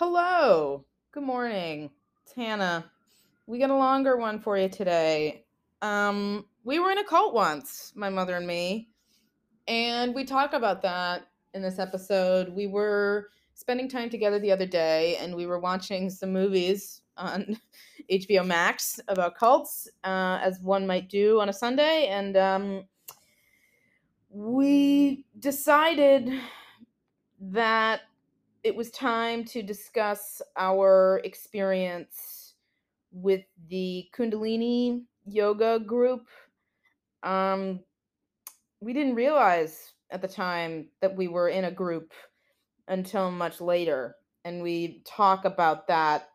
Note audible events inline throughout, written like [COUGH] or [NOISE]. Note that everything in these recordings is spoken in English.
Hello. Good morning. Hannah. We got a longer one for you today. Um, we were in a cult once, my mother and me, and we talk about that in this episode. We were spending time together the other day and we were watching some movies on [LAUGHS] HBO Max about cults, uh, as one might do on a Sunday. And um, we decided that it was time to discuss our experience with the Kundalini yoga group. Um, we didn't realize at the time that we were in a group until much later, and we talk about that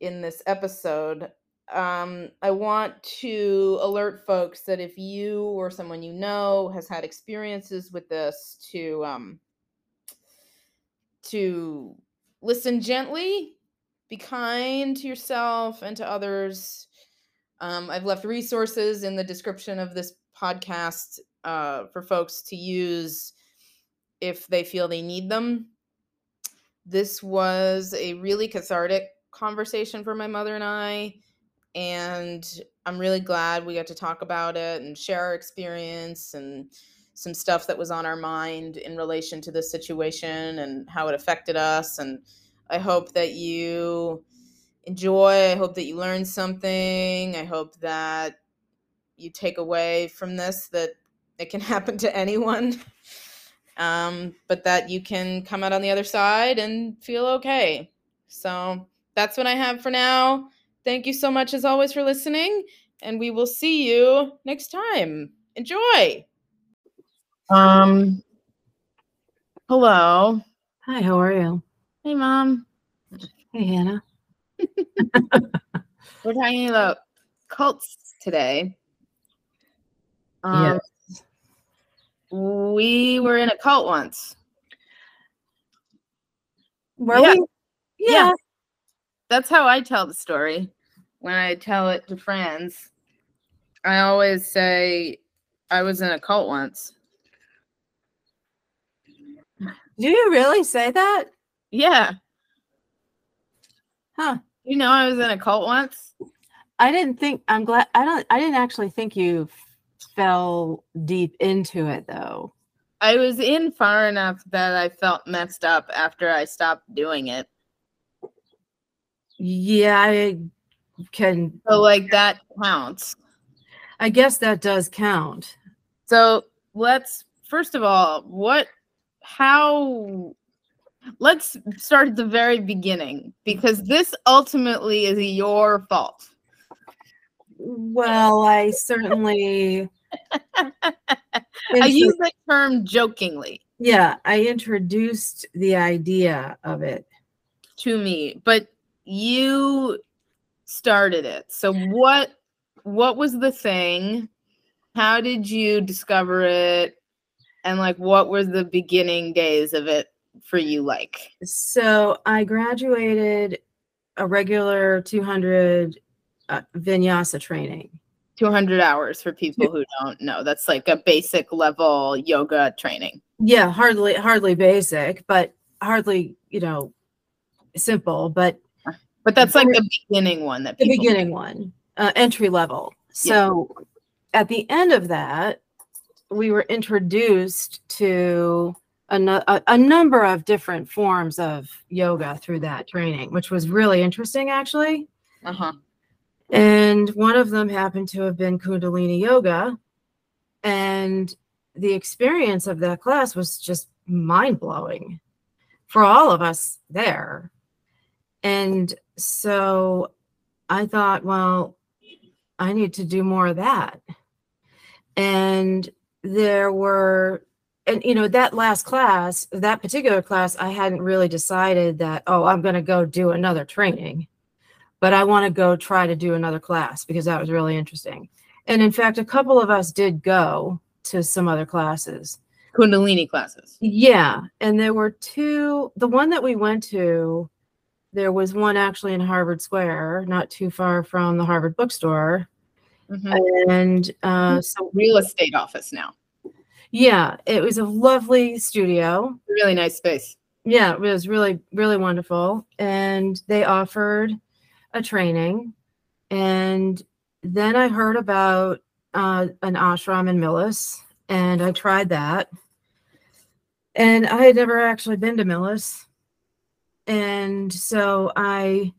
in this episode. Um, I want to alert folks that if you or someone you know has had experiences with this, to um, to listen gently, be kind to yourself and to others. Um, I've left resources in the description of this podcast uh, for folks to use if they feel they need them. This was a really cathartic conversation for my mother and I. And I'm really glad we got to talk about it and share our experience and some stuff that was on our mind in relation to this situation and how it affected us. And I hope that you enjoy. I hope that you learn something. I hope that you take away from this that it can [LAUGHS] happen to anyone, um, but that you can come out on the other side and feel okay. So that's what I have for now. Thank you so much, as always, for listening, and we will see you next time. Enjoy. Um, hello. Hi, how are you? Hey, mom. Hey, Hannah. [LAUGHS] We're talking about cults today. Um, yes. We were in a cult once. Were yeah. we? Yeah. That's how I tell the story when I tell it to friends. I always say I was in a cult once. Do you really say that? Yeah. Huh. You know, I was in a cult once. I didn't think I'm glad I don't I didn't actually think you fell deep into it though. I was in far enough that I felt messed up after I stopped doing it. Yeah, I can So like that counts. I guess that does count. So let's first of all, what how let's start at the very beginning because this ultimately is your fault. Well, I certainly [LAUGHS] I use the term jokingly Yeah, I introduced the idea of it. to me, but you started it. So what what was the thing? How did you discover it? And like what were the beginning days of it for you like? So I graduated a regular 200 uh, vinyasa training. 200 hours for people who don't know. That's like a basic level yoga training. Yeah, hardly hardly basic, but hardly, you know, simple, but But that's like the beginning one that the beginning one, uh, entry level. So at the end of that, we were introduced to a, a, a number of different forms of yoga through that training, which was really interesting actually. Uh-huh. And one of them happened to have been Kundalini Yoga. And the experience of that class was just mind blowing for all of us there. And so I thought, well, I need to do more of that. And there were, and you know, that last class, that particular class, I hadn't really decided that, oh, I'm going to go do another training but I want to go try to do another class because that was really interesting. And in fact, a couple of us did go to some other classes. Kundalini classes. Yeah. And there were two, the one that we went to, there was one actually in Harvard Square, not too far from the Harvard bookstore. Mhm. And uh, so, Real estate office now. yeah, it was a lovely studio. Really nice space. yeah, it was really, really wonderful. And they offered a training. And then I heard about uh, an ashram in Millis, and I tried that. And I had never actually been to Millis. And so I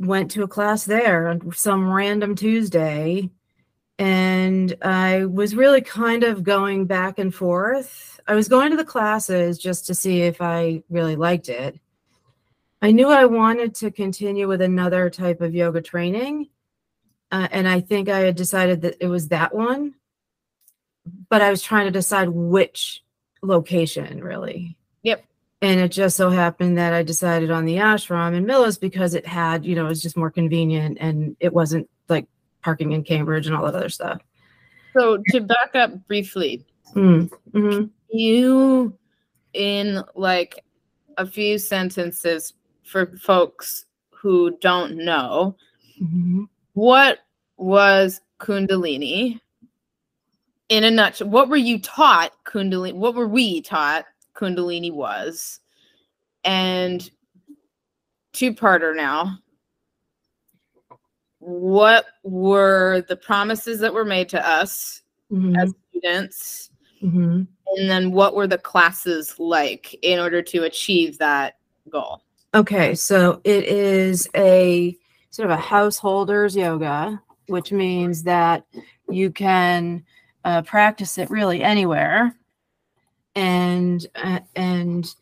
went to a class there on some random Tuesday. And I was really kind of going back and forth. I was going to the classes just to see if I really liked it. I knew I wanted to continue with another type of yoga training. Uh, and I think I had decided that it was that one. But I was trying to decide which location really. Yep. And it just so happened that I decided on the ashram in Millis because it had, you know, it was just more convenient and it wasn't like parking in Cambridge and all that other stuff. So to back up briefly, Mm, mhm. you in like a few sentences for folks who don't know, Mhm. what was Kundalini? In a nutshell, what were you taught Kundalini? What were we taught Kundalini was? And two parter now. What were the promises that were made to us Mhm. as students? Mhm. And then what were the classes like in order to achieve that goal? Okay, so it is a sort of a householders yoga, which means that you can uh, practice it really anywhere, and uh, and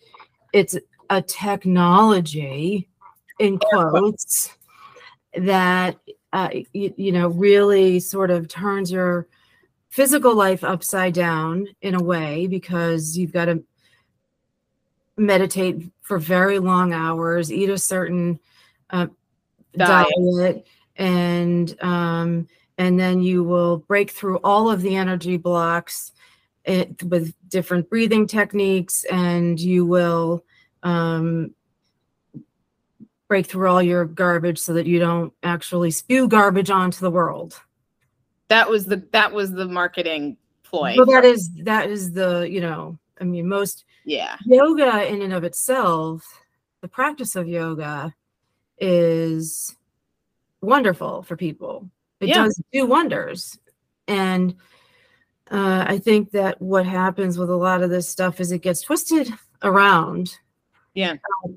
it's a technology in quotes that uh, you, you know really sort of turns your physical life upside down in a way because you've got to meditate for very long hours, eat a certain uh, Diet. diet, and um, and then you will break through all of the energy blocks it, with different breathing techniques, and you will um, break through all your garbage so that you don't actually spew garbage onto the world. That was the that was the marketing ploy. Well, that is that is the you know I mean most yeah. yoga in and of itself, the practice of yoga is wonderful for people. It Yeah. does do wonders. And uh, I think that what happens with a lot of this stuff is it gets twisted around. Yeah.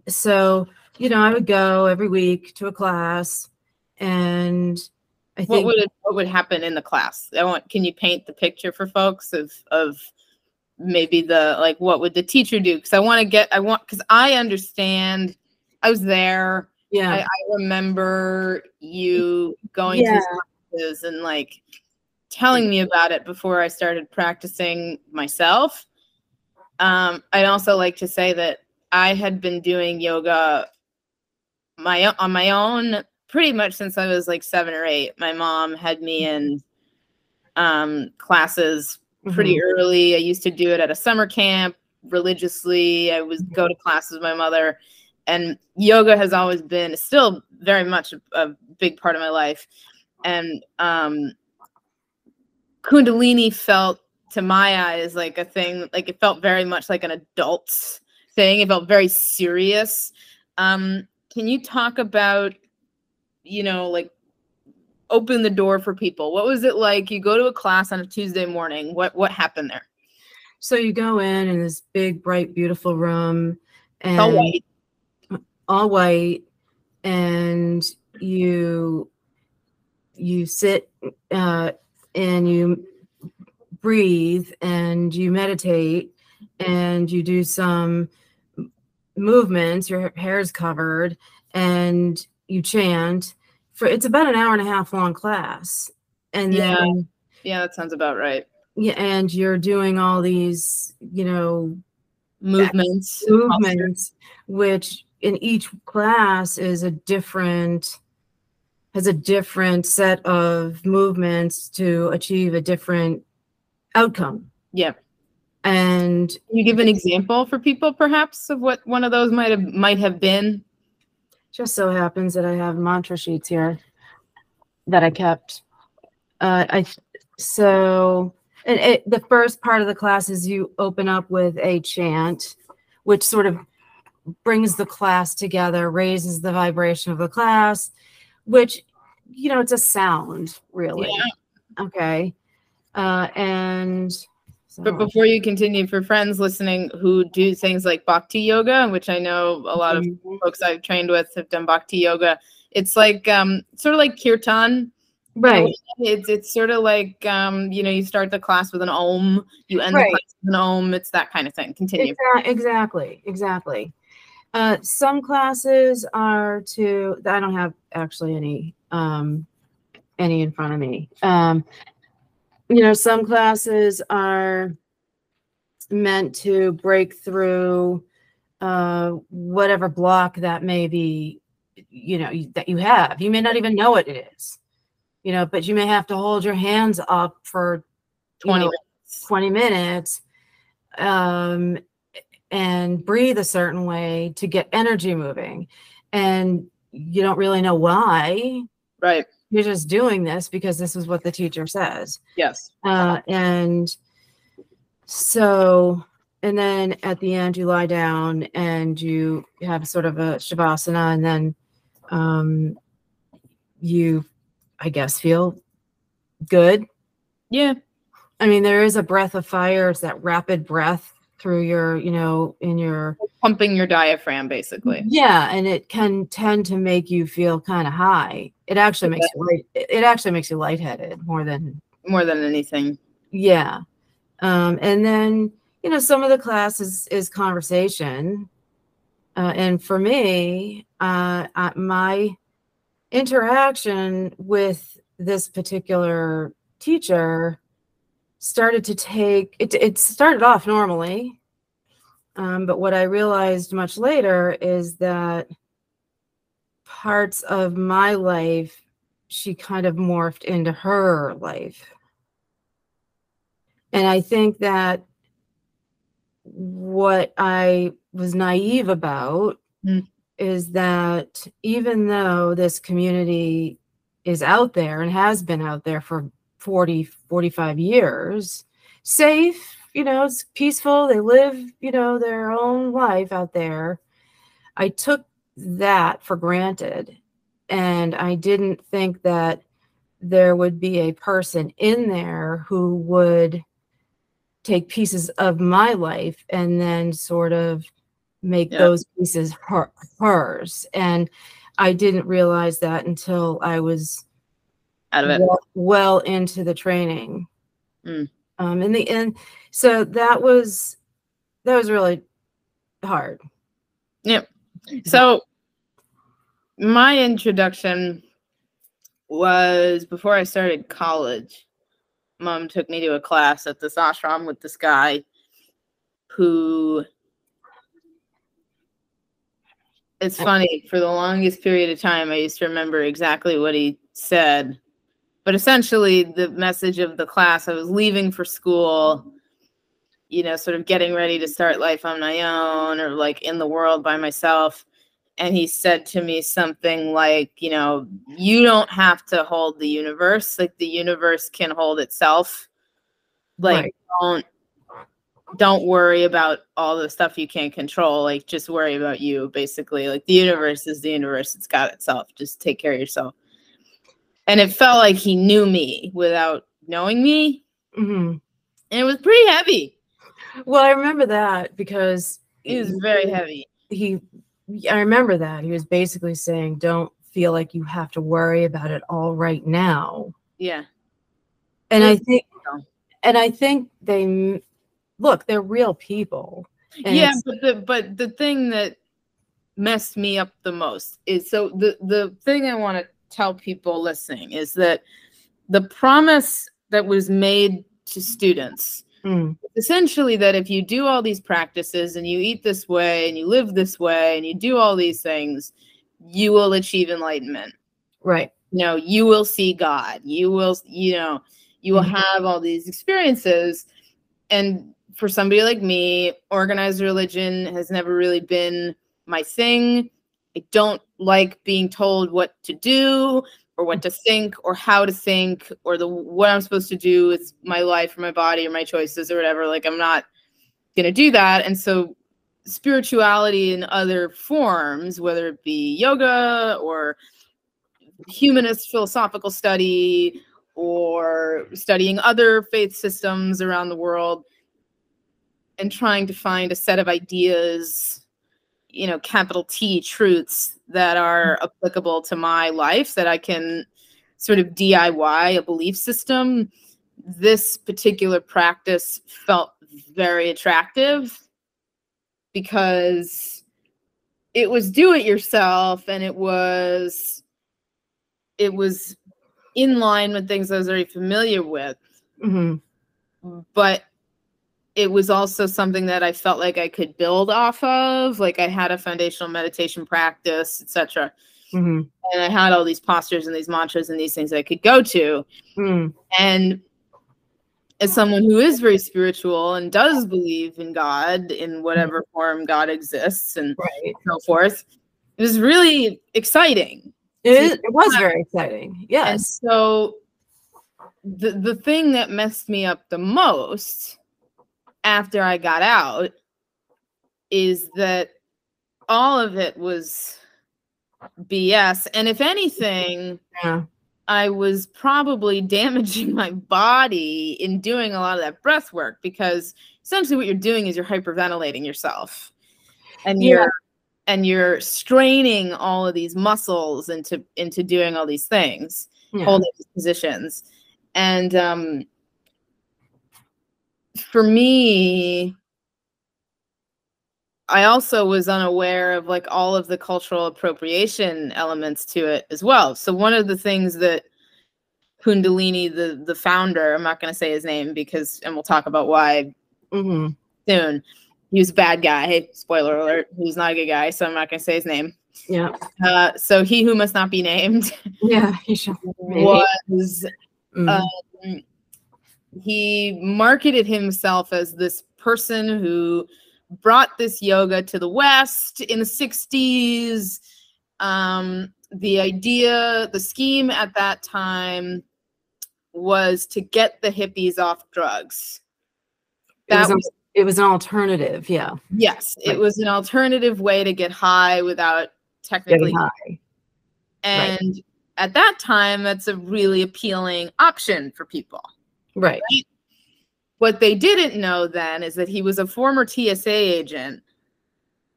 So, you know, I would go every week to a class and I What think would it, what would happen in the class? I want can you paint the picture for folks of of maybe the like what would the teacher do? Because I want to get I want because I understand I was there. yeah. I, I remember you going Yeah. to classes and like telling me about it before I started practicing myself. Um, I'd also like to say that I had been doing yoga my on my own pretty much since I was like seven or eight. My mom had me in um, classes pretty Mhm. early. I used to do it at a summer camp religiously. I was go to classes with my mother, and yoga has always been still very much a, a big part of my life. And um, Kundalini felt to my eyes like a thing, like it felt very much like an adult thing. It felt very serious. Um, can you talk about, you know, like open the door for people? What was it like? You go to a class on a Tuesday morning. What what happened there? So you go in in this big, bright, beautiful room and All white. all white and you you sit uh, and you breathe and you meditate and you do some movements your hair is covered and you chant for it's about an hour and a half long class and Yeah. then Yeah, that sounds about right. yeah, and you're doing all these you know Movements. movements which in each class is a different has a different set of movements to achieve a different outcome Yeah. and Can you give an example for people, perhaps, of what one of those might have might have been? just so happens that i have mantra sheets here that i kept uh i so and it, the first part of the class is you open up with a chant which sort of brings the class together, raises the vibration of the class, which, you know, it's a sound, really. Yeah. Okay. Uh, and But before you continue, for friends listening who do things like bhakti yoga, which I know a lot of Mhm. folks I've trained with have done bhakti yoga, it's like um, sort of like kirtan. right. It's it's sort of like um, you know you start the class with an om, you end Right. the class with an om. It's that kind of thing. Continue. Exa- exactly, exactly. Uh, some classes are to. I don't have actually any um, any in front of me. Um, you know, some classes are meant to break through uh, whatever block that may be. You know that you have. You may not even know what it is. You know, but you may have to hold your hands up for you Twenty know, minutes. 20 minutes um, and breathe a certain way to get energy moving. And you don't really know why. Right. You're just doing this because this is what the teacher says. Yes. Uh, and so, and then at the end, you lie down and you have sort of a shavasana, and then um, you, I guess, feel good Yeah. I mean, there is a breath of fire. It's that rapid breath through your, you know, in your, Pumping your diaphragm, basically. yeah, and it can tend to make you feel kind of high. It actually makes you light. It actually makes you lightheaded more than, More than anything. yeah. Um, and then, you know, some of the class is, is conversation. Uh, and for me, uh, uh, my interaction with this particular teacher started to take it it started off normally um, but what i realized much later is that parts of my life she kind of morphed into her life and i think that what i was naive about Mm. is that even though this community is out there and has been out there for 40 45 years safe you know it's peaceful they live you know their own life out there i took that for granted and i didn't think that there would be a person in there who would take pieces of my life and then sort of make Yeah. those pieces her, hers and i didn't realize that until i was Out of it. well, well into the training. Mm. Um, in the end, so that was that was really hard. Yep. So my introduction was before I started college. Mom took me to a class at this ashram with this guy who it's funny for the longest period of time I used to remember exactly what he said. But essentially the message of the class I was leaving for school you know, sort of getting ready to start life on my own or like in the world by myself. And he said to me something like, you know, you don't have to hold the universe, like the universe can hold itself. Like Right. don't don't worry about all the stuff you can't control. Like just worry about you, basically. Like the universe is the universe, it's got itself. Just take care of yourself. And it felt like he knew me without knowing me. Mhm. And it was pretty heavy. Well, I remember that because It was very heavy. he. I remember that he was basically saying, "Don't feel like you have to worry about it all right now." Yeah. And I think, and I think they look. They're real people. Yeah, but the but the thing that messed me up the most is so the the thing I want to tell people listening is that the promise that was made to students Mm, essentially that if you do all these practices and you eat this way and you live this way and you do all these things you will achieve enlightenment. Right. you know you will see god. You will you know you will Mhm. have all these experiences. And for somebody like me organized religion has never really been my thing i don't like being told what to do or what to think or how to think or the what i'm supposed to do with my life or my body or my choices or whatever. Like i'm not to do that. And so spirituality in other forms, whether it be yoga or humanist philosophical study or studying other faith systems around the world and trying to find a set of ideas, you know, capital T truths that are applicable to my life that I can sort of DIY a belief system. This particular practice felt very attractive because it was do it yourself and it was it was in line with things I was very familiar with. Mm-hmm. But it was also something that I felt like I could build off of. Like I had a foundational meditation practice, etc. Mm-hmm. And I had all these postures and these mantras and these things I could go to. Mm. And as someone who is very spiritual and does believe in God in whatever form God exists and Right. so forth, it was really exciting. It, it was very [LAUGHS] exciting. And Yes. so the the thing that messed me up the most after I got out is that all of it was BS. And if anything, Yeah. I was probably [LAUGHS] damaging my body in doing a lot of that breath work because essentially what you're doing is you're hyperventilating yourself. And Yeah. you're and you're straining all of these muscles into into doing all these things Yeah. holding these positions. And um, for me, I also was unaware of like all of the cultural appropriation elements to it as well. So one of the things that Kundalini, the the founder, I'm not going to say his name because, and we'll talk about why hmm soon. He was a bad guy. Spoiler alert: he was not a good guy, so I'm not going to say his name. Yeah. Uh, so he who must not be named Yeah. He. Maybe. [LAUGHS] was Mm. um, he marketed himself as this person who brought this yoga to the West in the 60s. Um, the idea, the scheme at that time was to get the hippies off drugs. it, was That an, was, it was an alternative. Yeah. yes, it was an alternative way to get high without technically Getting high. and at that time that's a really appealing option for people. Right. What they didn't know then is that he was a former TSA agent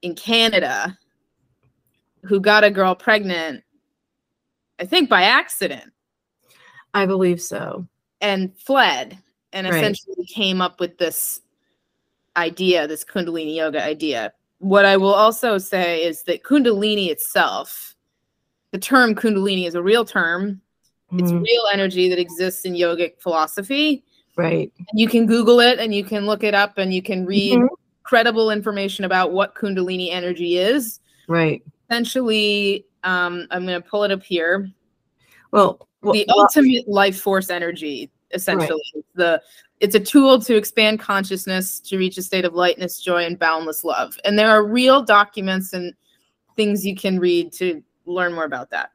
in Canada who got a girl pregnant, I think by accident, I believe so. and fled and Right. essentially came up with this idea, this Kundalini yoga idea. What I will also say is that Kundalini itself, the term Kundalini is a real term. It's Mhm. real energy that exists in yogic philosophy. Right. You can Google it and you can look it up and you can read Mhm. credible information about what Kundalini energy is. Right. Essentially, um, I'm going to pull it up here. Well, well, the well, ultimate life force energy, essentially. It's The it's a tool to expand consciousness to reach a state of lightness, joy, and boundless love. And there are real documents and things you can read to learn more about that.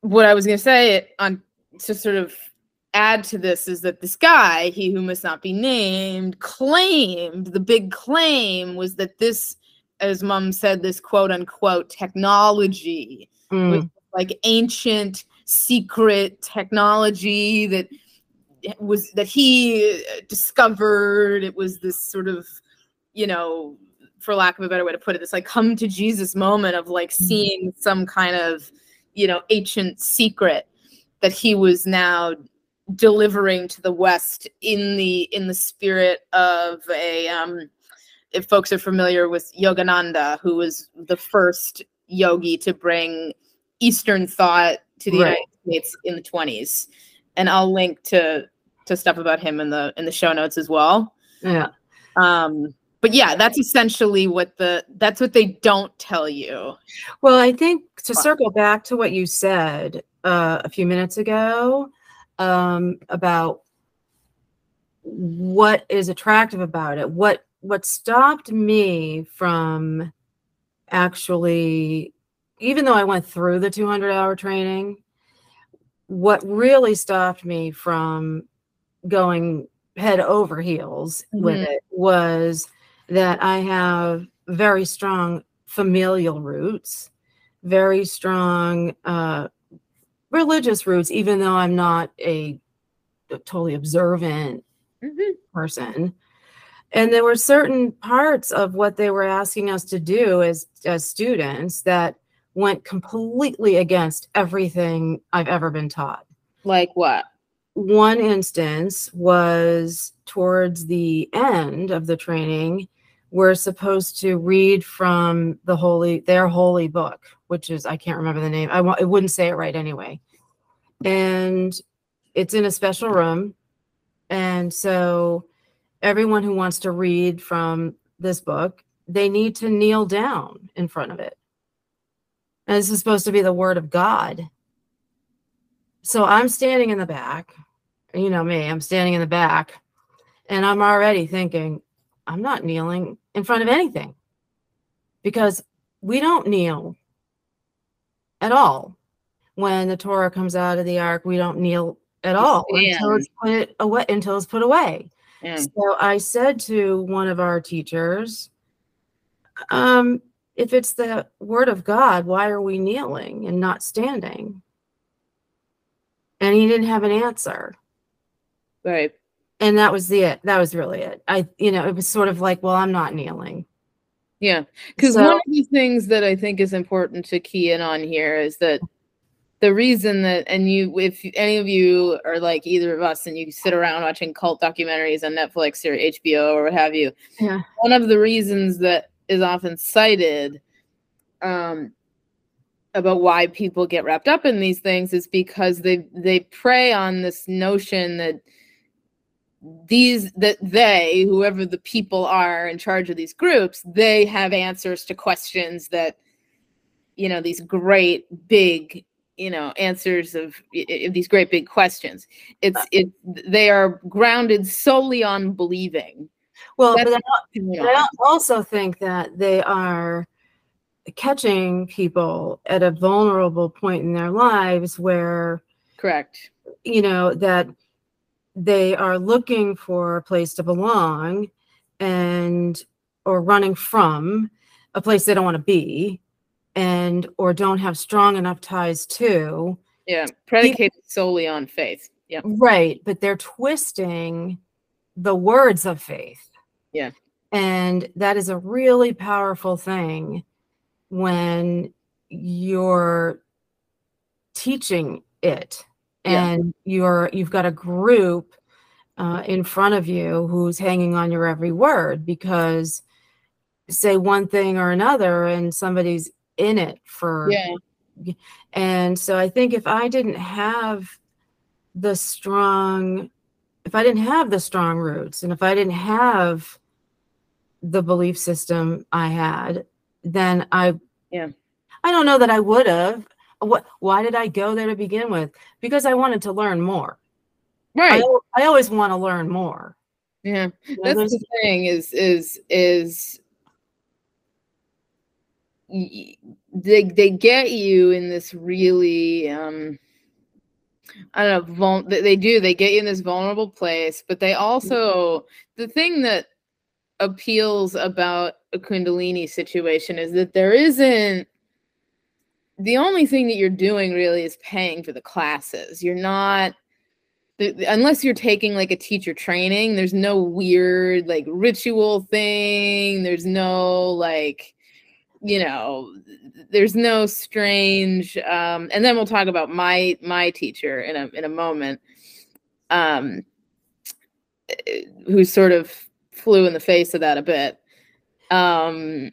What I was going to say on to sort of add to this is that this guy, he who must not be named, claimed the big claim was that this, as mom said, this quote unquote technology mm, like ancient secret technology that was that he uh, discovered. It was this sort of you know for lack of a better way to put it this like come to jesus moment of like seeing some kind of you know ancient secret that he was now delivering to the west in the in the spirit of a um if folks are familiar with yogananda who was the first yogi to bring eastern thought to the Right. united states in the 20s and i'll link to to stuff about him in the in the show notes as well yeah. um but yeah that's essentially what the that's what they don't tell you. Well, I think to circle back to what you said uh, a few minutes ago um, about what is attractive about it, what what stopped me from actually, even though I went through the 200 hour training, what really stopped me from going head over heels with Mhm. it was that I have very strong familial roots, very strong uh, religious roots, even though I'm not a, totally observant Mhm. person. And there were certain parts of what they were asking us to do as as students that went completely against everything I've ever been taught. Like what? One instance was towards the end of the training, we're supposed to read from the holy their holy book, which is I can't remember the name. I, wa- I wouldn't say it right anyway. And it's in a special room. And so everyone who wants to read from this book, they need to kneel down in front of it. And this is supposed to be the word of God. So I'm standing in the back. You know me, I'm standing in the back. And I'm already thinking, I'm not kneeling in front of anything because we don't kneel at all. When the Torah comes out of the ark, we don't kneel at all until it's put away until it's put away. Yeah. So I said to one of our teachers, um, if it's the word of God, why are we kneeling and not standing? And he didn't have an answer. Right. And that was the it. That was really it. I, you know, it was sort of like, well, I'm not kneeling. Yeah. Because So- one of the things that I think is important to key in on here is that the reason that, and you, if any of you are like either of us and you sit around watching cult documentaries on Netflix or HBO or what have you, Yeah. one of the reasons that is often cited um, about why people get wrapped up in these things is because they they prey on this notion that these that they whoever the people are in charge of these groups they have answers to questions that you know these great big you know answers of, i- these great big questions. It's uh. it they are grounded solely on believing. Well, That's but I, but. I also think that they are catching people at a vulnerable point in their lives where correct. you know that they are looking for a place to belong and or running from a place they don't want to be and or don't have strong enough ties to yeah predicated solely on faith yeah right but they're twisting the words of faith Yeah. and that is a really powerful thing when you're teaching it Yeah. and you're you've got a group uh, in front of you who's hanging on your every word because say one thing or another and somebody's in it for yeah and so I think if I didn't have the strong, if I didn't have the strong roots and if I didn't have the belief system I had, then I, Yeah. I don't know that I would have. What, why did I go there to begin with? Because I wanted to learn more. Right al- I always want to learn more. yeah You know, that's the thing is is is they they get you in this really um I don't know vul- they they do they get you in this vulnerable place but they also the thing that appeals about a kundalini situation is that there isn't the only thing that you're doing really is paying for the classes. You're not unless you're taking like a teacher training there's no weird like ritual thing. There's no like you know there's no strange um and then we'll talk about my my teacher in a in a moment um eh, who sort of flew in the face of that a bit. Um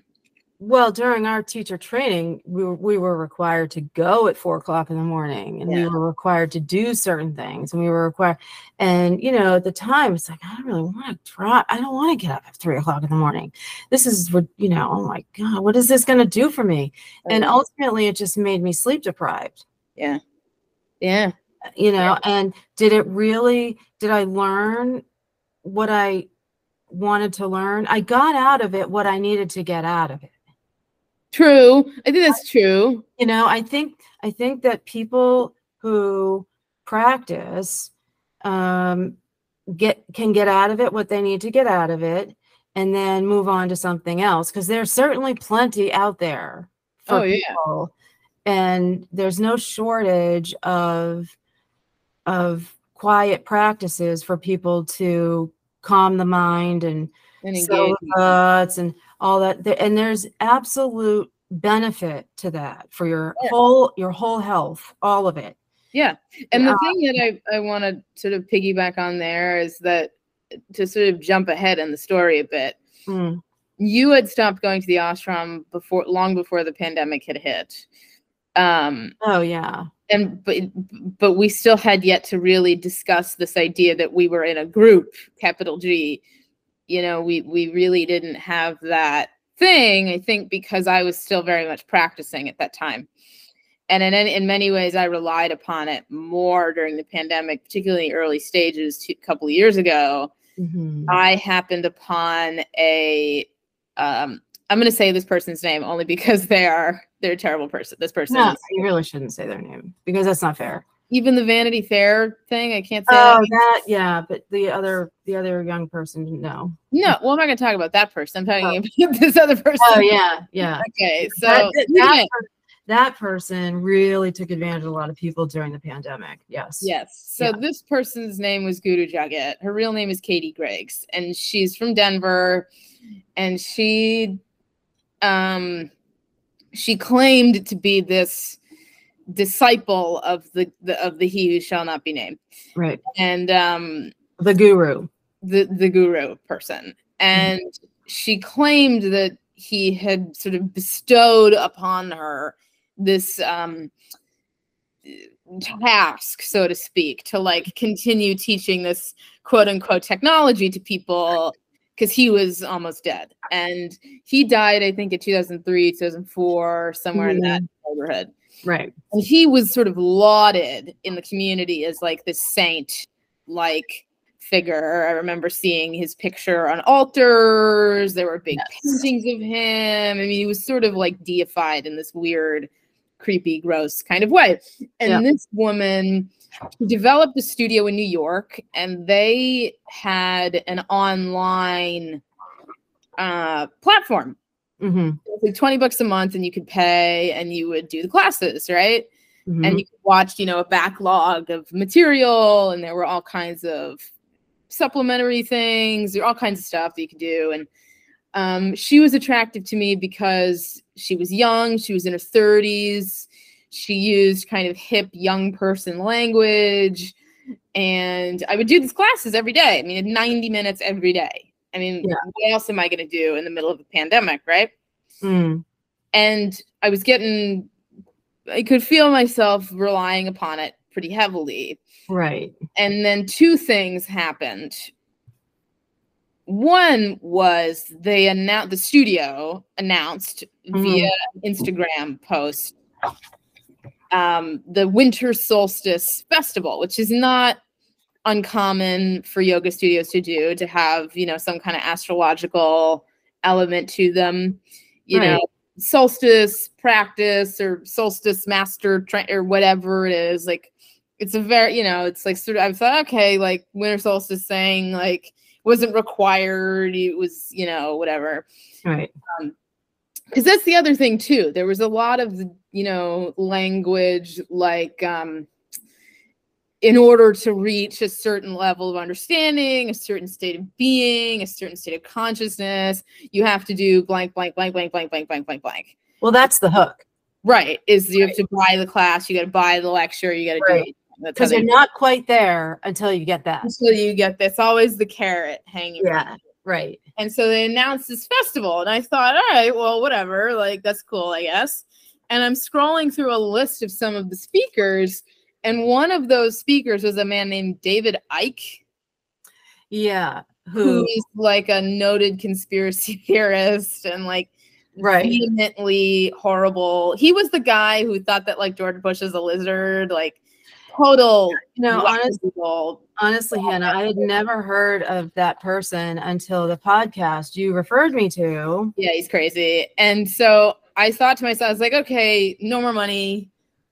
Well, during our teacher training, we were, we were required to go at four o'clock in the morning and we were required to do certain things and we were required, and you know, at the time it's like, I don't really want to try. I don't want to get up at three o'clock in the morning. This is what, you know, oh my God, what is this going to do for me? And um, ultimately it just made me sleep deprived, yeah yeah you know, and did it really, did I learn what I wanted to learn? I got out of it what I needed to get out of it. True. I think that's true. You know i think i think that people who practice um get can get out of it what they need to get out of it and then move on to something else because there's certainly plenty out there for Oh, yeah. people. And there's no shortage of of quiet practices for people to calm the mind and And the and all that and there's absolute benefit to that for your Yeah. whole your whole health all of it Yeah. And the thing that I, I want to sort of piggyback on there is that to sort of jump ahead in the story a bit, Mm, you had stopped going to the ashram before long before the pandemic had hit. Um, oh yeah and but but we still had yet to really discuss this idea that we were in a group, capital G. You know, we we really didn't have that thing, I think, because I was still very much practicing at that time. And in in many ways, I relied upon it more during the pandemic, particularly early stages two, a couple of years ago. Mhm. I happened upon a um I'm going to say this person's name only because they are they're a terrible person. This person no you really shouldn't say their name because that's not fair even the Vanity Fair thing. I can't say. oh that. yeah but the other the other young person no No, well, I'm not going to talk about that person. I'm talking about [LAUGHS] this other person. oh yeah yeah Okay, so that, that, per- that person really took advantage of a lot of people during the pandemic yes yes. So Yeah. this person's name was Guru Jagat. Her real name is Katie Griggs, and she's from Denver. And she, um, she claimed to be this disciple of the, the of the he who shall not be named, right. And um, the guru. The the guru person. And she claimed that he had sort of bestowed upon her this um task so to speak to like continue teaching this quote unquote technology to people because he was almost dead. And he died i think in 2003 2004 somewhere in that neighborhood right. And he was sort of lauded in the community as like this saint like figure. I remember seeing his picture on altars. There were big Yes. paintings of him. I mean he was sort of like deified in this weird creepy gross kind of way. And Yeah. this woman developed a studio in new york and they had an online uh platform hmm it was like 20 bucks a month and you could pay and you would do the classes right? Mm-hmm. and you could watch you know a backlog of material and there were all kinds of supplementary things there were all kinds of stuff that you could do. And um, she was attractive to me because she was young she was in her 30s she used kind of hip young person language and i would do these classes every day. I mean 90 minutes every day i mean Yeah. what else am i going to do in the middle of a pandemic right Mm, and I was getting, I could feel myself relying upon it pretty heavily. right And then two things happened. One was they announced the studio announced via Instagram post um, the Winter Solstice Festival, which is not uncommon for yoga studios to do to have you know some kind of astrological element to them. You Right. know, solstice practice or solstice master tra- or whatever it is. Like, it's a very you know, it's like sort of I thought okay, like Winter Solstice saying like wasn't required. It was you know whatever right because that's the other thing too there was a lot of you know language like um in order to reach a certain level of understanding a certain state of being a certain state of consciousness you have to do blank blank blank blank blank blank blank blank blank well that's the hook right is you have to buy the class you got to buy the lecture you got to Right. do it because you're not quite there until you get that until you get this always the carrot hanging Yeah. it. right And so they announced this festival, and I thought, all right, well, whatever, like that's cool, I guess. And I'm scrolling through a list of some of the speakers, and one of those speakers was a man named David Icke, yeah who who is like a noted conspiracy [LAUGHS] theorist and like right vehemently horrible. He was the guy who thought that like George Bush is a lizard, like total. no honest, wackadoodle. honestly hannah i had never heard of that person until the podcast you referred me to Yeah, he's crazy. And so I thought to myself, I was like, okay, no more money.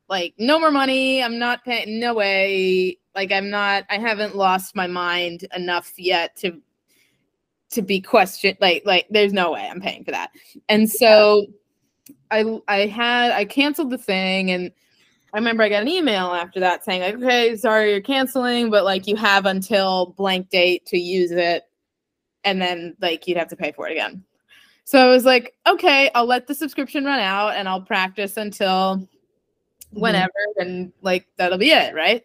Like, no more money. I'm not paying. No way. Like, I'm not. I haven't lost my mind enough yet to to be questioned like like there's no way i'm paying for that and so i i had i canceled the thing and i remember i got an email after that saying like okay sorry you're canceling but like you have until blank date to use it and then like you'd have to pay for it again so i was like okay i'll let the subscription run out and i'll practice until whenever and like that'll be it right?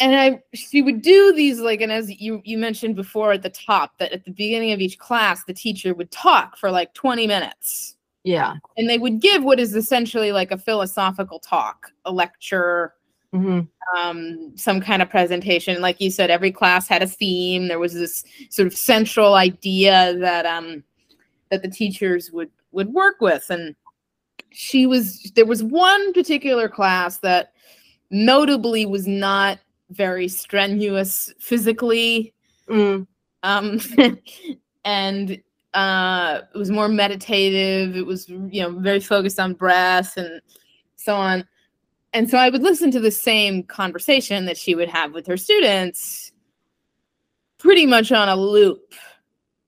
And I she would do these like and as you you mentioned before at the top that at the beginning of each class the teacher would talk for like 20 minutes. Yeah. and they would give what is essentially like a philosophical talk a lecture hmm um some kind of presentation. Like you said every class had a theme. There was this sort of central idea that um that the teachers would would work with. And she was there was one particular class that notably was not very strenuous physically. Mm. um [LAUGHS] and uh it was more meditative. It was you know very focused on breath and so on. And so i would listen to the same conversation that she would have with her students pretty much on a loop.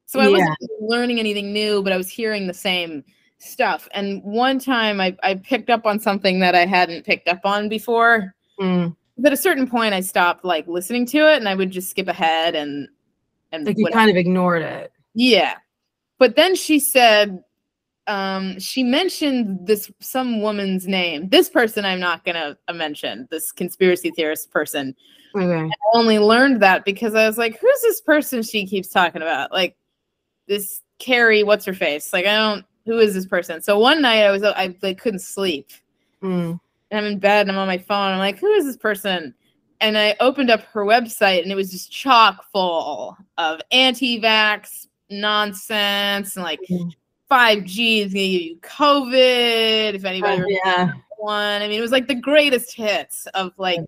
So i wasn't learning anything new but i was hearing the same stuff and one time i, I picked up on something that i hadn't picked up on before Mm. but at a certain point i stopped like listening to it and i would just skip ahead and and Like you whatever. kind of ignored it. yeah but then she said um she mentioned this some woman's name this person i'm not gonna uh, mention this conspiracy theorist person Okay. I only learned that because i was like who's this person she keeps talking about like this carrie what's her face like i don't who is this person so one night i was i like couldn't sleep Mm. and I'm in bed and I'm on my phone. I'm like, who is this person? And I opened up her website and it was just chock full of anti-vax nonsense and like Mhm. 5G is gonna give you COVID. If anybody Oh, yeah. one, I mean, it was like the greatest hits of like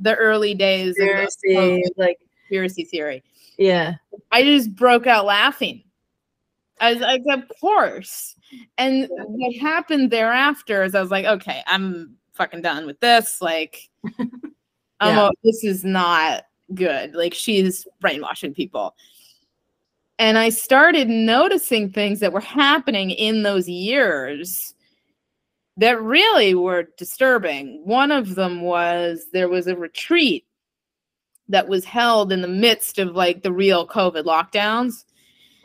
the early days of the like conspiracy theory. yeah. I just broke out laughing. I was like, of course. And what happened thereafter is I was like, okay, I'm fucking done with this. Like, [LAUGHS] Yeah. this is not good. Like, she's brainwashing people. And I started noticing things that were happening in those years that really were disturbing. One of them was there was a retreat that was held in the midst of like the real COVID lockdowns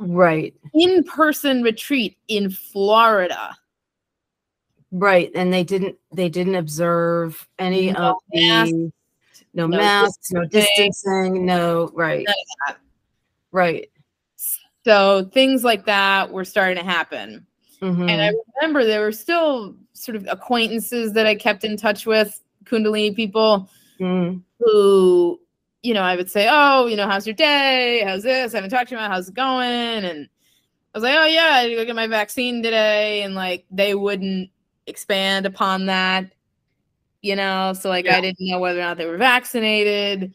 Right. in person retreat in Florida. Right. And they didn't they didn't observe any No of the no, no masks, no distancing. distancing, no right. Right. So things like that were starting to happen. Mhm. And I remember there were still sort of acquaintances that I kept in touch with, Kundalini people Mm. who, you know, I would say, Oh, you know, how's your day? How's this? I haven't talked to you about how's it going? And I was like, Oh yeah, I go get my vaccine today. And like they wouldn't expand upon that, you know. So like Yeah. I didn't know whether or not they were vaccinated.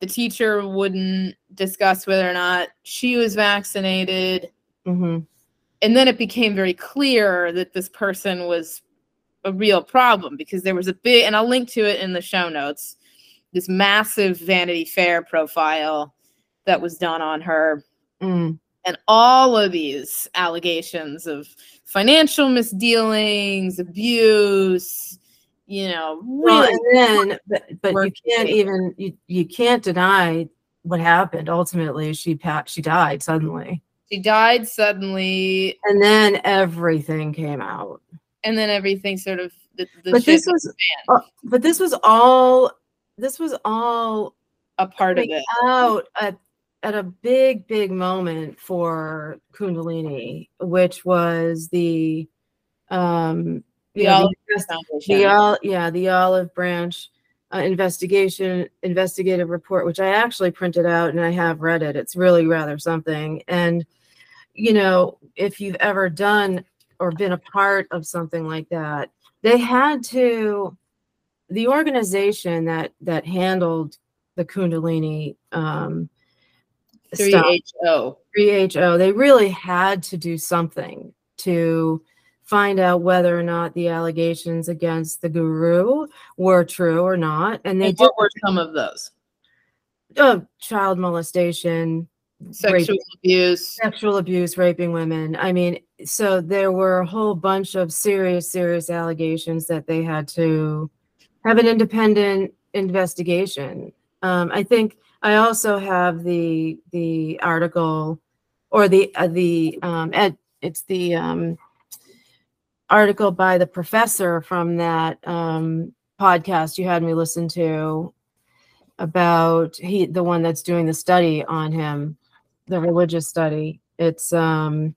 The teacher wouldn't discuss whether or not she was vaccinated. Mhm. And then it became very clear that this person was a real problem because there was a big, and I'll link to it in the show notes, this massive Vanity Fair profile that was done on her. Mm. And all of these allegations of financial misdealings, abuse, you know, Well, really and then but, but you can't even you, you can't deny what happened. Ultimately, she she died suddenly. she died suddenly, And then everything came out. and then everything sort of the, the but this was hit the fan, uh, but this was all this was all a part of it. out at at a big big moment for kundalini which was the um The know, Olive the yeah the olive branch uh, investigation investigative report which i actually printed out and i have read it. It's really rather something. And you know if you've ever done or been a part of something like that they had to the organization that that handled the kundalini um 3HO. 3HO, they really had to do something to find out whether or not the allegations against the guru were true or not. And they And did what were some of those? uh, child molestation, Sexual abuse. sexual abuse, raping women. I mean, so there were a whole bunch of serious, serious allegations that they had to have an independent investigation. Um, I think I also have the the article or the uh, the um, ed, it's the um, article by the professor from that um, podcast you had me listen to about he the one that's doing the study on him the religious study it's um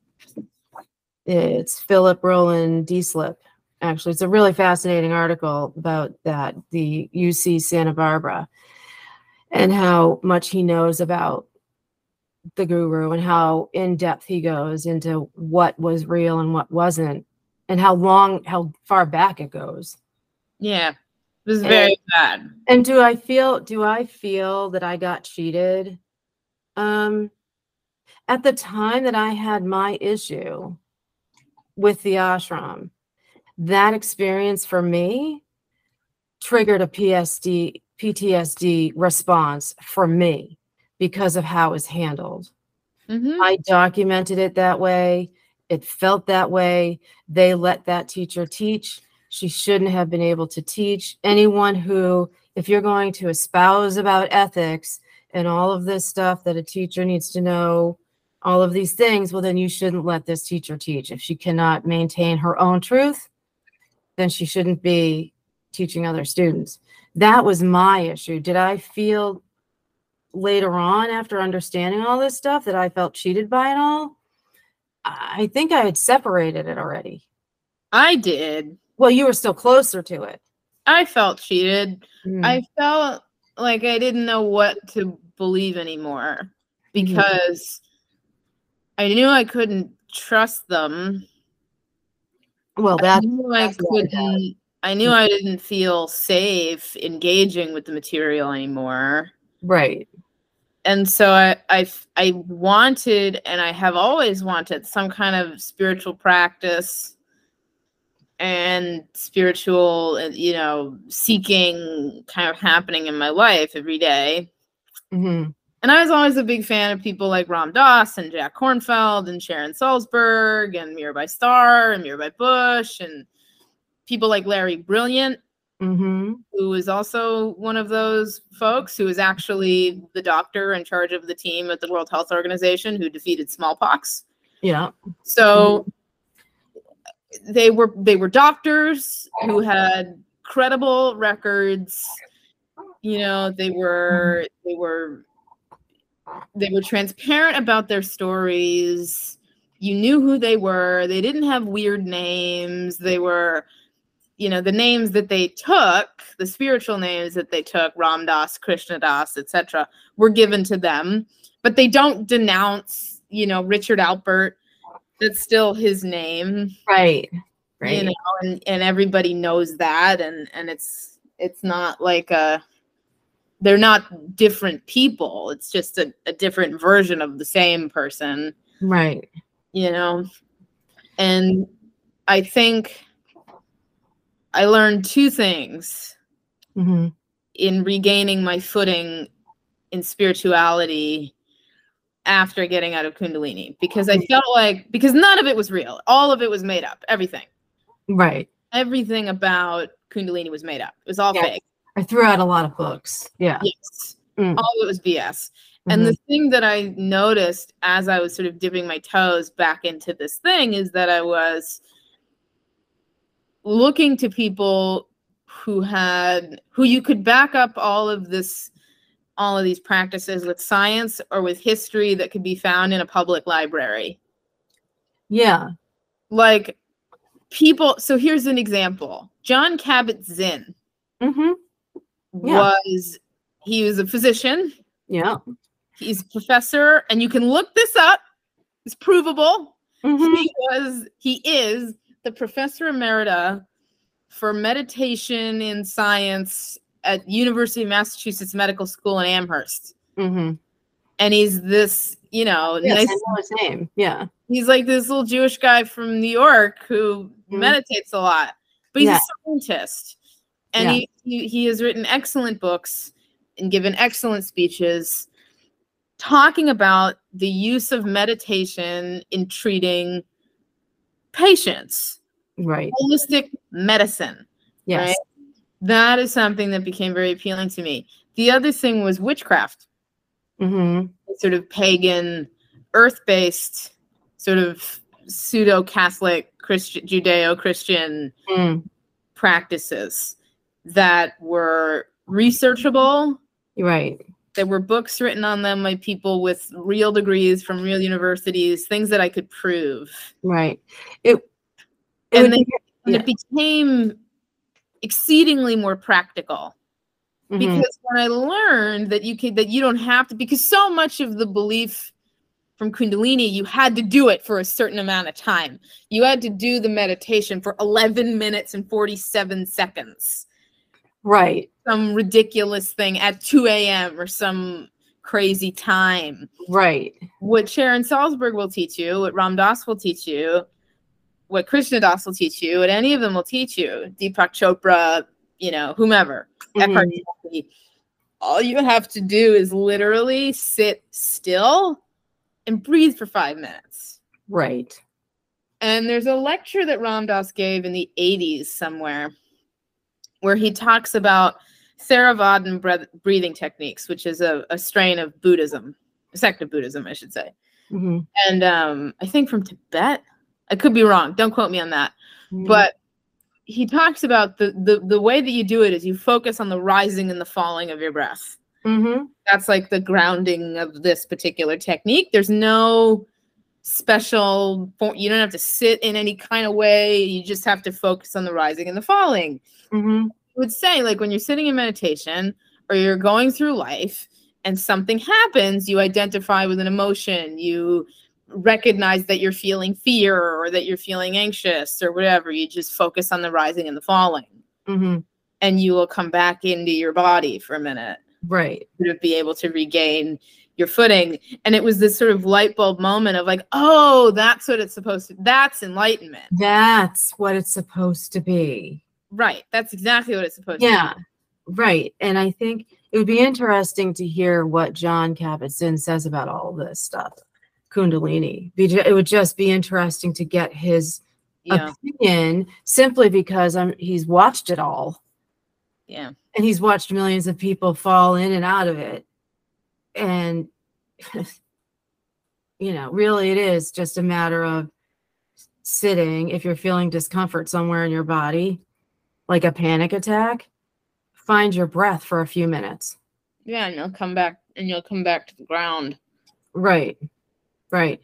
it's philip roland Deslippe. Actually it's a really fascinating article about that the uc santa barbara and how much he knows about the guru and how in depth he goes into what was real and what wasn't and how long how far back it goes Yeah. It was very bad. and do I feel do I feel that I got cheated? Um at the time that I had my issue with the ashram, that experience for me triggered a PSD PTSD response for me because of how it was handled. Mhm. I documented it that way. It felt that way. They let that teacher teach. She shouldn't have been able to teach. Anyone who, if you're going to espouse about ethics and all of this stuff that a teacher needs to know, all of these things, well, then you shouldn't let this teacher teach. If she cannot maintain her own truth, then she shouldn't be teaching other students. That was my issue. Did I feel later on after understanding all this stuff that I felt cheated by it all? I think I had separated it already. I did. Well, you were still closer to it. I felt cheated. Mm, I felt like I didn't know what to believe anymore because I knew I couldn't trust them. Well, that I what I couldn't. I knew I didn't feel safe engaging with the material anymore. right. and so I, I, I wanted and I have always wanted some kind of spiritual practice and spiritual you know seeking kind of happening in my life every day hmm and I was always a big fan of people like Ram Dass and Jack Kornfield and Sharon Salzberg and Mirabai Starr and Mirabai Bush and people like Larry Brilliant hmm who is also one of those folks who is actually the doctor in charge of the team at the World Health Organization who defeated smallpox. Yeah. So they were they were doctors who had credible records. You know, they were they were they were transparent about their stories. You knew who they were. They didn't have weird names. They were you know the names that they took the spiritual names that they took Ram Dass krishna das etc were given to them but they don't denounce you know richard alpert that's still his name Right. Right. you know and, and everybody knows that and and it's it's not like a they're not different people. It's just a, a different version of the same person right. you know? And i think i learned two things hmm in regaining my footing in spirituality after getting out of kundalini because i felt like because none of it was real. All of it was made up. Everything. Right. everything about kundalini was made up. It was all Yeah. fake I threw out a lot of books. Yeah. yes Mm. all of it was bs and the thing that i noticed as i was sort of dipping my toes back into this thing is that i was looking to people who had who you could back up all of this all of these practices with science or with history that could be found in a public library yeah. like people so here's an example john Kabat-Zinn. hmm Yeah. was he was a physician Yeah. he's a professor and you can look this up it's provable hmm he was he is the professor emerita for meditation in science at university of massachusetts medical school in amherst hmm and he's this you know Yes, nice his name. Yeah. he's like this little jewish guy from new york who Mhm. meditates a lot but he's Yeah. a scientist and Yeah. he, he he has written excellent books and given excellent speeches talking about the use of meditation in treating patients, Right. holistic medicine. Yes. Right? That is something that became very appealing to me. The other thing was witchcraft, Mm-hmm. sort of pagan, earth based, sort of pseudo Catholic, Christian, Judeo Christian Mm. practices that were researchable. Right. There were books written on them by people with real degrees from real universities, things that I could prove. Right. It. it And then- be- And Yeah. it became exceedingly more practical. mhm. because when I learned that you could that you don't have to because so much of the belief from Kundalini you had to do it for a certain amount of time. You had to do the meditation for 11 minutes and 47 seconds. Right. Some ridiculous thing at 2 a.m. or some crazy time. Right. What Sharon Salzberg will teach you, what Ram Dass will teach you, what Krishna Das will teach you, what any of them will teach you, Deepak Chopra, you know, whomever. Mhm. All you have to do is literally sit still and breathe for five minutes. Right. And there's a lecture that Ram Dass gave in the 80s somewhere where he talks about Theravadan breathing techniques, which is a, a strain of Buddhism, a sect of Buddhism, I should say. Mhm. And um, I think from Tibet. I could be wrong. Don't quote me on that. Mhm. But he talks about the, the the way that you do it is you focus on the rising and the falling of your breath. Mhm. That's like the grounding of this particular technique. There's no special fo- you don't have to sit in any kind of way. You just have to focus on the rising and the falling. Mhm. I would say like when you're sitting in meditation or you're going through life and something happens, you identify with an emotion, you recognize that you're feeling fear or that you're feeling anxious or whatever. You just focus on the rising and the falling. Mhm. And you will come back into your body for a minute Right. to be able to regain your footing. And it was this sort of light bulb moment of like, oh, that's what it's supposed to that's enlightenment. That's what it's supposed to be. Right. That's exactly what it's supposed to Yeah. Right. And I think it would be interesting to hear what John Kabat-Zinn says about all this stuff. Kundalini. It would just be interesting to get his Yeah. opinion simply because I'm, he's watched it all Yeah. and he's watched millions of people fall in and out of it. And, [LAUGHS] you know, really it is just a matter of sitting. If you're feeling discomfort somewhere in your body, like a panic attack, find your breath for a few minutes. Yeah, and you'll come back and you'll come back to the ground. Right. Right.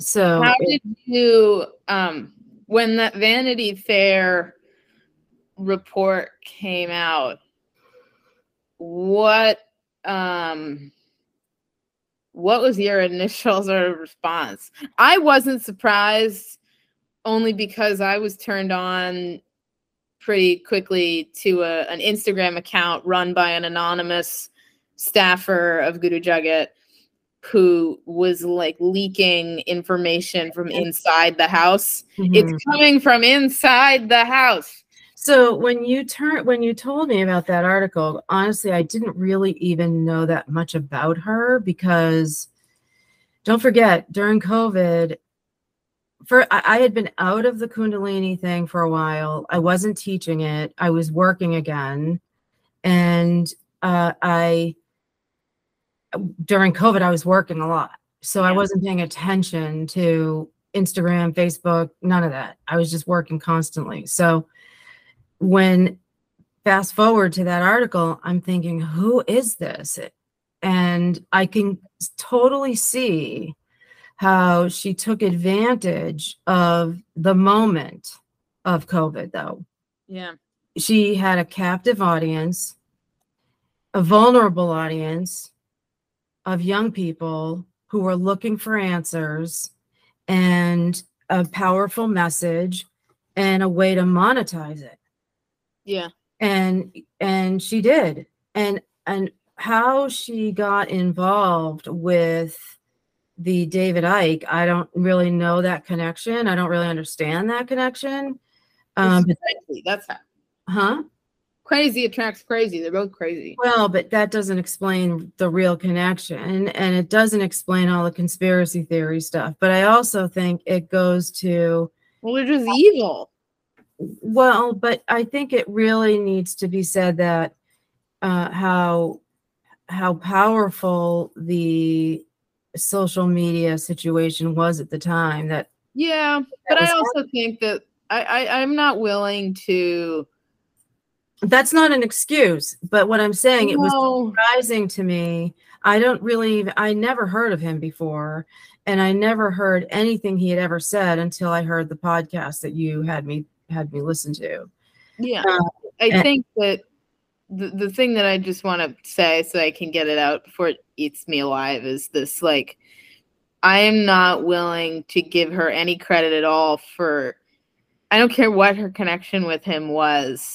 So How did you um when that Vanity Fair report came out, what um what was your [LAUGHS] initial sort of response? I wasn't surprised only because I was turned on pretty quickly to a, an Instagram account run by an anonymous staffer of Guru Jagat who was like leaking information from inside the house. Mhm. It's coming from inside the house. So when you turn when you told me about that article, honestly, I didn't really even know that much about her because don't forget during COVID, for I, I had been out of the Kundalini thing for a while. I wasn't teaching it. I was working again, and uh, I during COVID I was working a lot, so I wasn't paying attention to Instagram, Facebook, none of that. I was just working constantly. So when fast forward to that article, I'm thinking, who is this? And I can totally see how she took advantage of the moment of COVID, though. Yeah. She had a captive audience, a vulnerable audience of young people who were looking for answers and a powerful message and a way to monetize it Yeah. and and she did and and how she got involved with the david Icke i don't really know that connection i don't really understand that connection um Precisely, That's how. huh crazy attracts crazy. They're both crazy. Well, but that doesn't explain the real connection and it doesn't explain all the conspiracy theory stuff. But I also think it goes to Well, they're just evil. Well, but I think it really needs to be said that uh, how how powerful the social media situation was at the time that Yeah, but I also think that I, I I'm not willing to. that's not an excuse but what i'm saying it was No. surprising to me i don't really i never heard of him before and i never heard anything he had ever said until i heard the podcast that you had me had me listen to Yeah, Uh, I and- think that the the thing that I just want to say so I can get it out before it eats me alive is this: like, I am not willing to give her any credit at all for. I don't care what her connection with him was.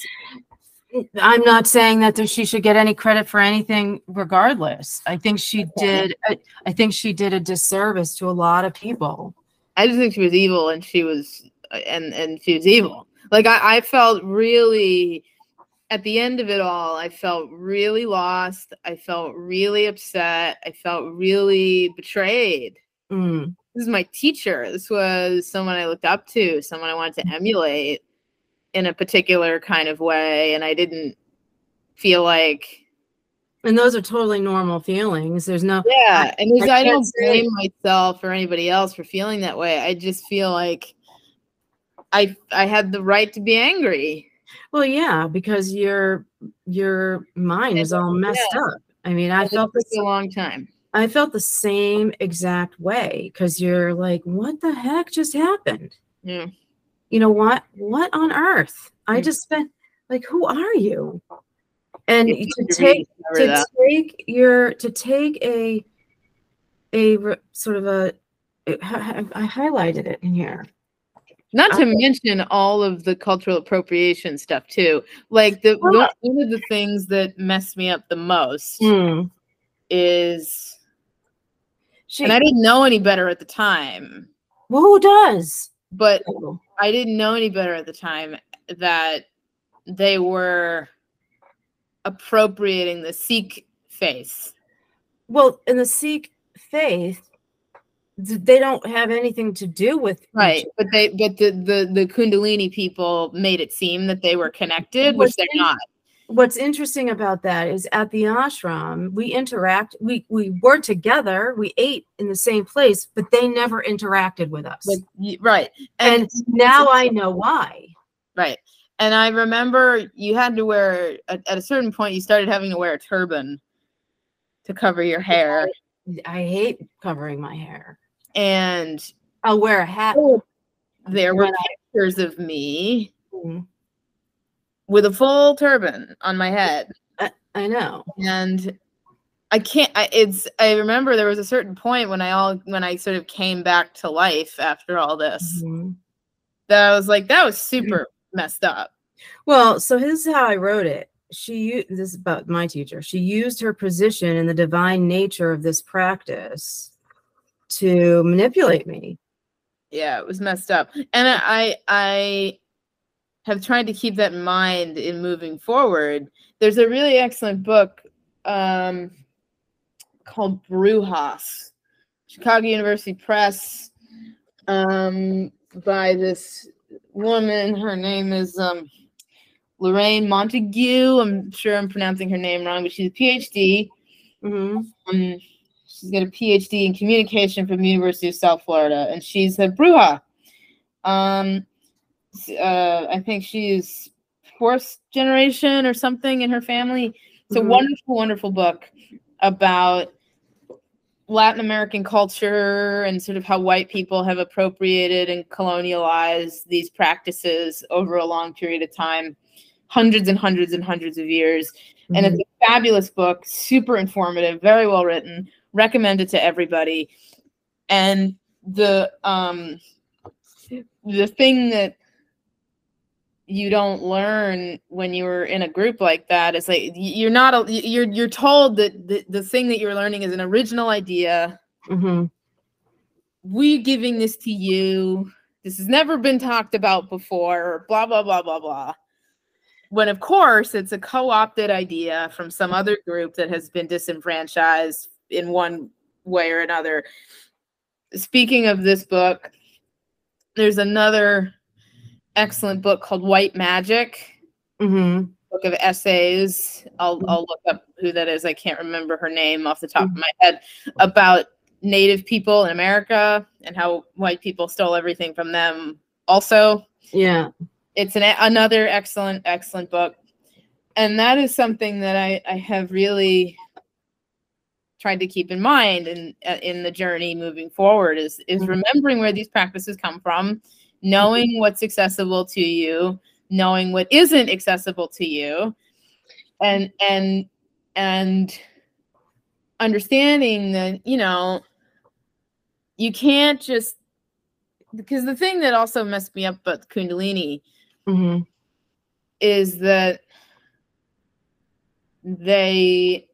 i'm not saying that there, she should get any credit for anything regardless i think she did I, I think she did a disservice to a lot of people I just think she was evil, and she was, and and she was evil. Like I, I felt really, at the end of it all, I felt really lost. I felt really upset. I felt really betrayed. Mm. This is my teacher. This was someone I looked up to, someone I wanted to emulate in a particular kind of way, and I didn't feel like and those are totally normal feelings there's no Yeah, and I I, don't blame myself or anybody else for feeling that way. I just feel like I I had the right to be angry. Well, yeah, because your your mind is all messed up. I mean, I it felt this a long time. I felt the same exact way because you're like, what the heck just happened? Yeah. You know what? What on earth? I Mm. just spent like, who are you? And It's to take to that. take your to take a a sort of a I I highlighted it in here. Not to mention all of the cultural appropriation stuff too. Like the one one of the things that messed me up the most Mm. is, She, and I didn't know any better at the time, well, who does? but I didn't know any better at the time that they were appropriating the Sikh face. Well, in the Sikh faith, th- they don't have anything to do with Right. But they but the the, the Kundalini people made it seem that they were connected, What's which they're in- not. What's interesting about that is at the ashram, we interact, we we were together, we ate in the same place, but they never interacted with us. Like right. and now I know why. Right. And I remember you had to wear at, at a certain point you started having to wear a turban to cover your hair. I hate covering my hair. And I'll wear a hat. there were pictures of me Mm, with a full turban on my head. I know. and I can't. I, it's. I remember there was a certain point when I all when I sort of came back to life after all this Mhm. that I was like, that was super messed up. Well, so this is how I wrote it. She this is about my teacher. She used her position in the divine nature of this practice to manipulate me. Yeah, it was messed up, and I I have tried to keep that in mind in moving forward. There's a really excellent book um, called Brujas, Chicago University Press, um, by this woman. Her name is um, Lorraine Montague. I'm sure I'm pronouncing her name wrong, but she's a PhD. Mhm. Um, she's got a PhD in communication from the University of South Florida, and she's a Bruja. Um, uh, I think she's fourth generation or something in her family. It's a Mhm. wonderful, wonderful book about Latin American culture and sort of how white people have appropriated and colonialized these practices over a long period of time, hundreds and hundreds and hundreds of years and it's a fabulous book super informative very well written recommend it to everybody. And the um the thing that you don't learn when you're in a group like that is like you're not a, you're you're told that the, the thing that you're learning is an original idea. Mhm. we giving this to you. This has never been talked about before blah blah blah blah blah. When of course it's a co-opted idea from some other group that has been disenfranchised in one way or another. Speaking of this book, there's another excellent book called White Magic, hmm book of essays. I'll I'll look up who that is. I can't remember her name off the top of my head about native people in America and how white people stole everything from them also Yeah. it's an another excellent excellent book and that is something that i i have really tried to keep in mind in uh, in the journey moving forward is is Mhm. remembering where these practices come from knowing what's accessible to you knowing what isn't accessible to you and and and understanding that you know you can't just because the thing that also messed me up about kundalini hmm is that they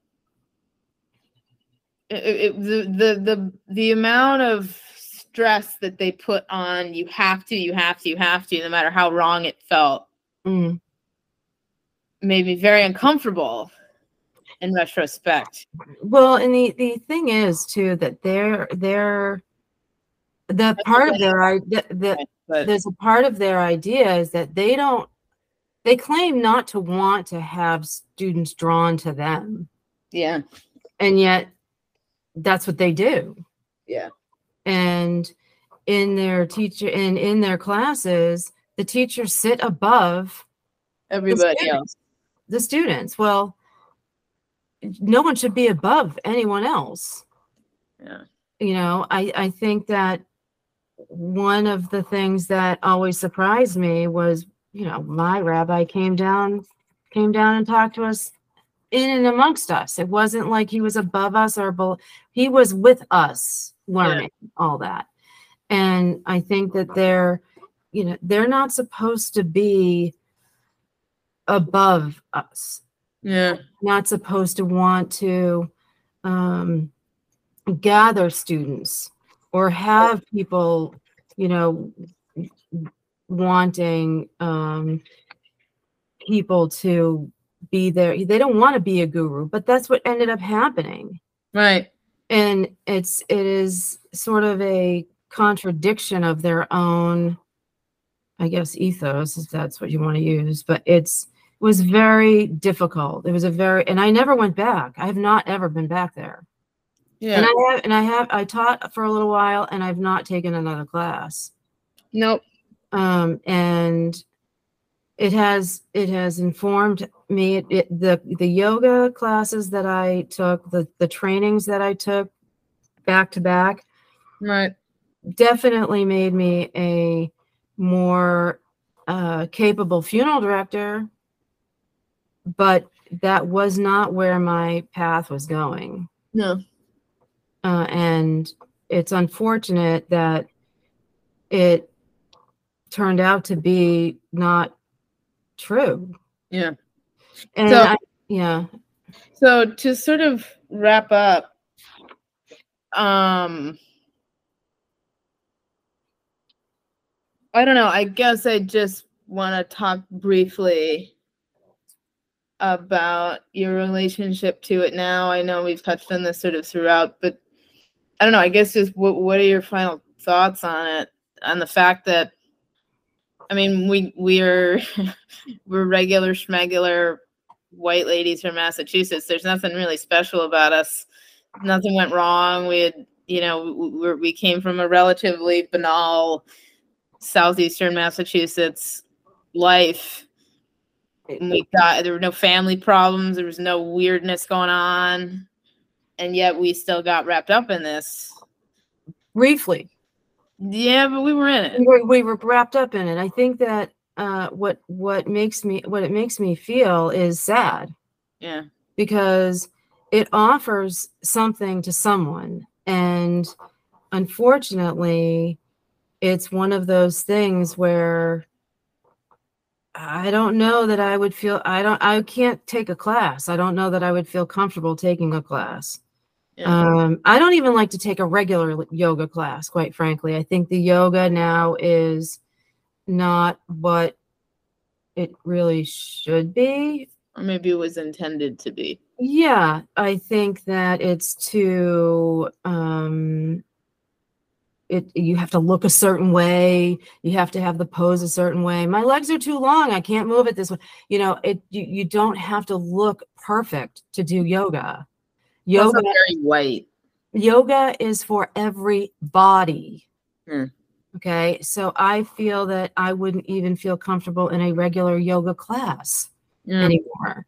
it, it- the, the the the amount of stress that they put on you have to you have to you have to no matter how wrong it felt mm. made me very uncomfortable in retrospect. Well, and the the thing is too that they're they're the part of their idea that but there's a part of their idea is that they don't they claim not to want to have students drawn to them. Yeah. And yet that's what they do. Yeah. And in their teacher and in their classes the teachers sit above everybody students. else. the students. Well no one should be above anyone else. Yeah. You know i i think that one of the things that always surprised me was you know my rabbi came down came down and talked to us in and amongst us. It wasn't like he was above us or below he was with us learning all that. And i think that they're you know they're not supposed to be above us. Yeah. Not supposed to want to um, gather students or have people, you know, wanting um, people to be there. They don't want to be a guru, but that's what ended up happening. right And it's it is sort of a contradiction of their own, I guess, ethos, if that's what you want to use. But it's it was very difficult. It was a very and I never went back. I have not ever been back there. yeah And I have and I have I taught for a little while and I've not taken another class. nope Um and it has it has informed me it, it the the yoga classes that I took, the the trainings that I took back to back right definitely made me a more uh, capable funeral director, but that was not where my path was going. no Uh, and it's unfortunate that it turned out to be not true. yeah And So- I, yeah, So to sort of wrap up, um, I don't know. I guess I just want to talk briefly about your relationship to it now. I know we've touched on this sort of throughout, but I don't know. I guess just what what are your final thoughts on it? On the fact that, I mean, we we are [LAUGHS] we're regular schmegular white ladies from Massachusetts. There's nothing really special about us. Nothing went wrong. We had, you know, we, we- came from a relatively banal southeastern Massachusetts life. We got there were no family problems. There was no weirdness going on, and yet we still got wrapped up in this. briefly. Yeah, but we were in it. we were, we were wrapped up in it. I think that uh, what what makes me what it makes me feel is sad Yeah, because it offers something to someone, and unfortunately, it's one of those things where I don't know that I would feel I don't I can't take a class. I don't know that I would feel comfortable taking a class. Yeah, Um, I don't even like to take a regular yoga class, quite frankly. I think the yoga now is not what it really should be. Or maybe it was intended to be. Yeah, I think that it's to um it you have to look a certain way, you have to have the pose a certain way. My legs are too long, I can't move it this way. You know, it you, you don't have to look perfect to do yoga. Yoga very white. yoga is for everybody. Hmm. Okay, so I feel that I wouldn't even feel comfortable in a regular yoga class Yeah. anymore.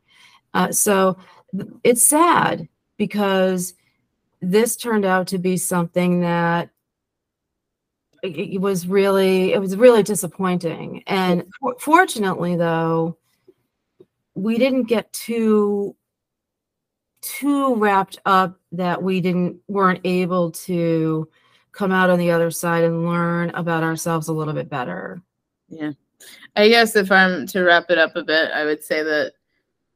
Uh, so th- it's sad because this turned out to be something that it, it was really it was really disappointing. And for- fortunately, though, we didn't get too too wrapped up that we didn't weren't able to come out on the other side and learn about ourselves a little bit better. Yeah. I guess if I'm to wrap it up a bit, I would say that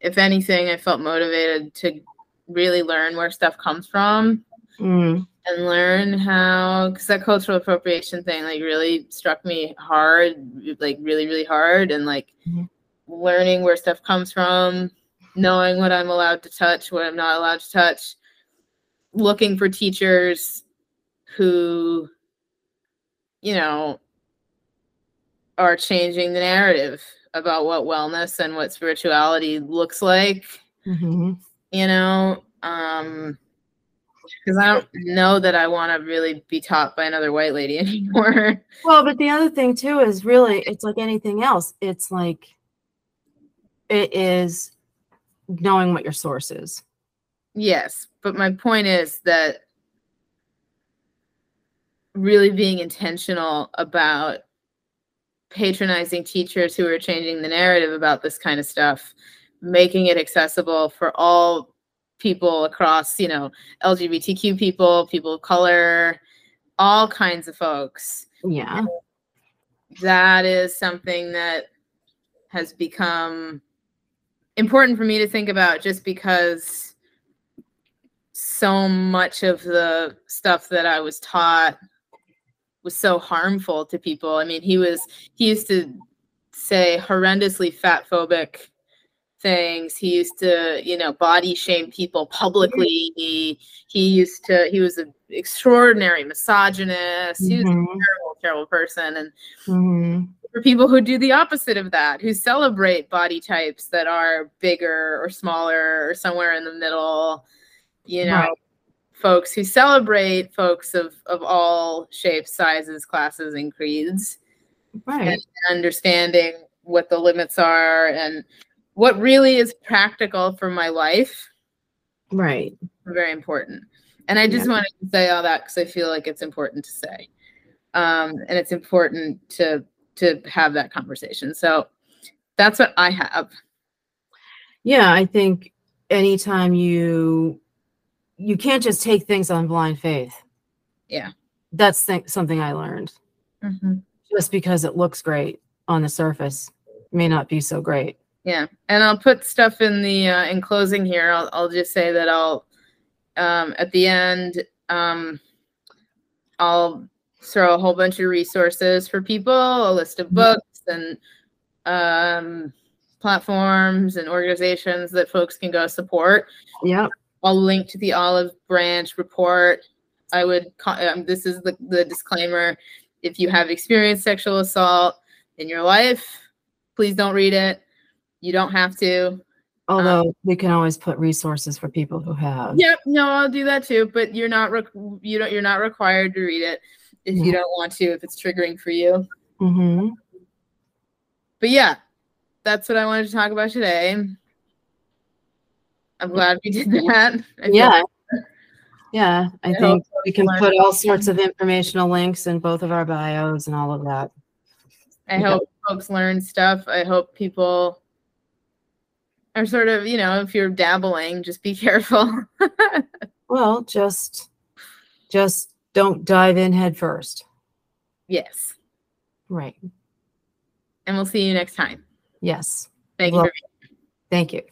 if anything, I felt motivated to really learn where stuff comes from Mm, and learn how, because that cultural appropriation thing like really struck me hard, like really, really hard. And like Mhm. learning where stuff comes from, knowing what I'm allowed to touch, what I'm not allowed to touch, looking for teachers who, you know, are changing the narrative about what wellness and what spirituality looks like mhm. you know um because i don't know that i want to really be taught by another white lady [LAUGHS] anymore Well, but the other thing too is really it's like anything else. It's like it is knowing what your source is. yes but my point is that really being intentional about patronizing teachers who are changing the narrative about this kind of stuff making it accessible for all people across you know lgbtq people people of color all kinds of folks Yeah. that is something that has become important for me to think about just because so much of the stuff that I was taught was so harmful to people. I mean, he was he used to say horrendously fat phobic things. He used to, you know, body shame people publicly. He he used to he was an extraordinary misogynist. He was a Mhm, terrible, terrible person. And mhm. For people who do the opposite of that, who celebrate body types that are bigger or smaller or somewhere in the middle, you know, Right. folks who celebrate folks of, of all shapes, sizes, classes, and creeds, Right. and understanding what the limits are and what really is practical for my life Right. very important. And I just Yeah. wanted to say all that because I feel like it's important to say. Um, and it's important to to have that conversation. So that's what I have. Yeah, I think anytime you you can't just take things on blind faith. Yeah. That's th- something I learned. Just because it looks great on the surface may not be so great. Yeah. And I'll put stuff in the uh, in closing here. I'll I'll just say that I'll um, at the end um, I'll throw a whole bunch of resources for people, a list of books and um, platforms and organizations that folks can go support. Yeah. I'll link to the Olive Branch report. I would, um, this is the, the disclaimer. If you have experienced sexual assault in your life, please don't read it. You don't have to. Although we can always put resources for people who have. Yep, no, I'll do that too. But you're not, re- you don't, you're not required to read it if you don't want to, if it's triggering for you. hmm But yeah, that's what I wanted to talk about today. I'm glad we did that. I Yeah. Yeah. I I think we can put all sorts of informational links in both of our bios and all of that. I Okay. hope folks learn stuff. I hope people are sort of, you know, if you're dabbling, just be careful. [LAUGHS] Well, just just don't dive in head first. yes. Right. And we'll see you next time. Yes. Thank you Well- for Thank you.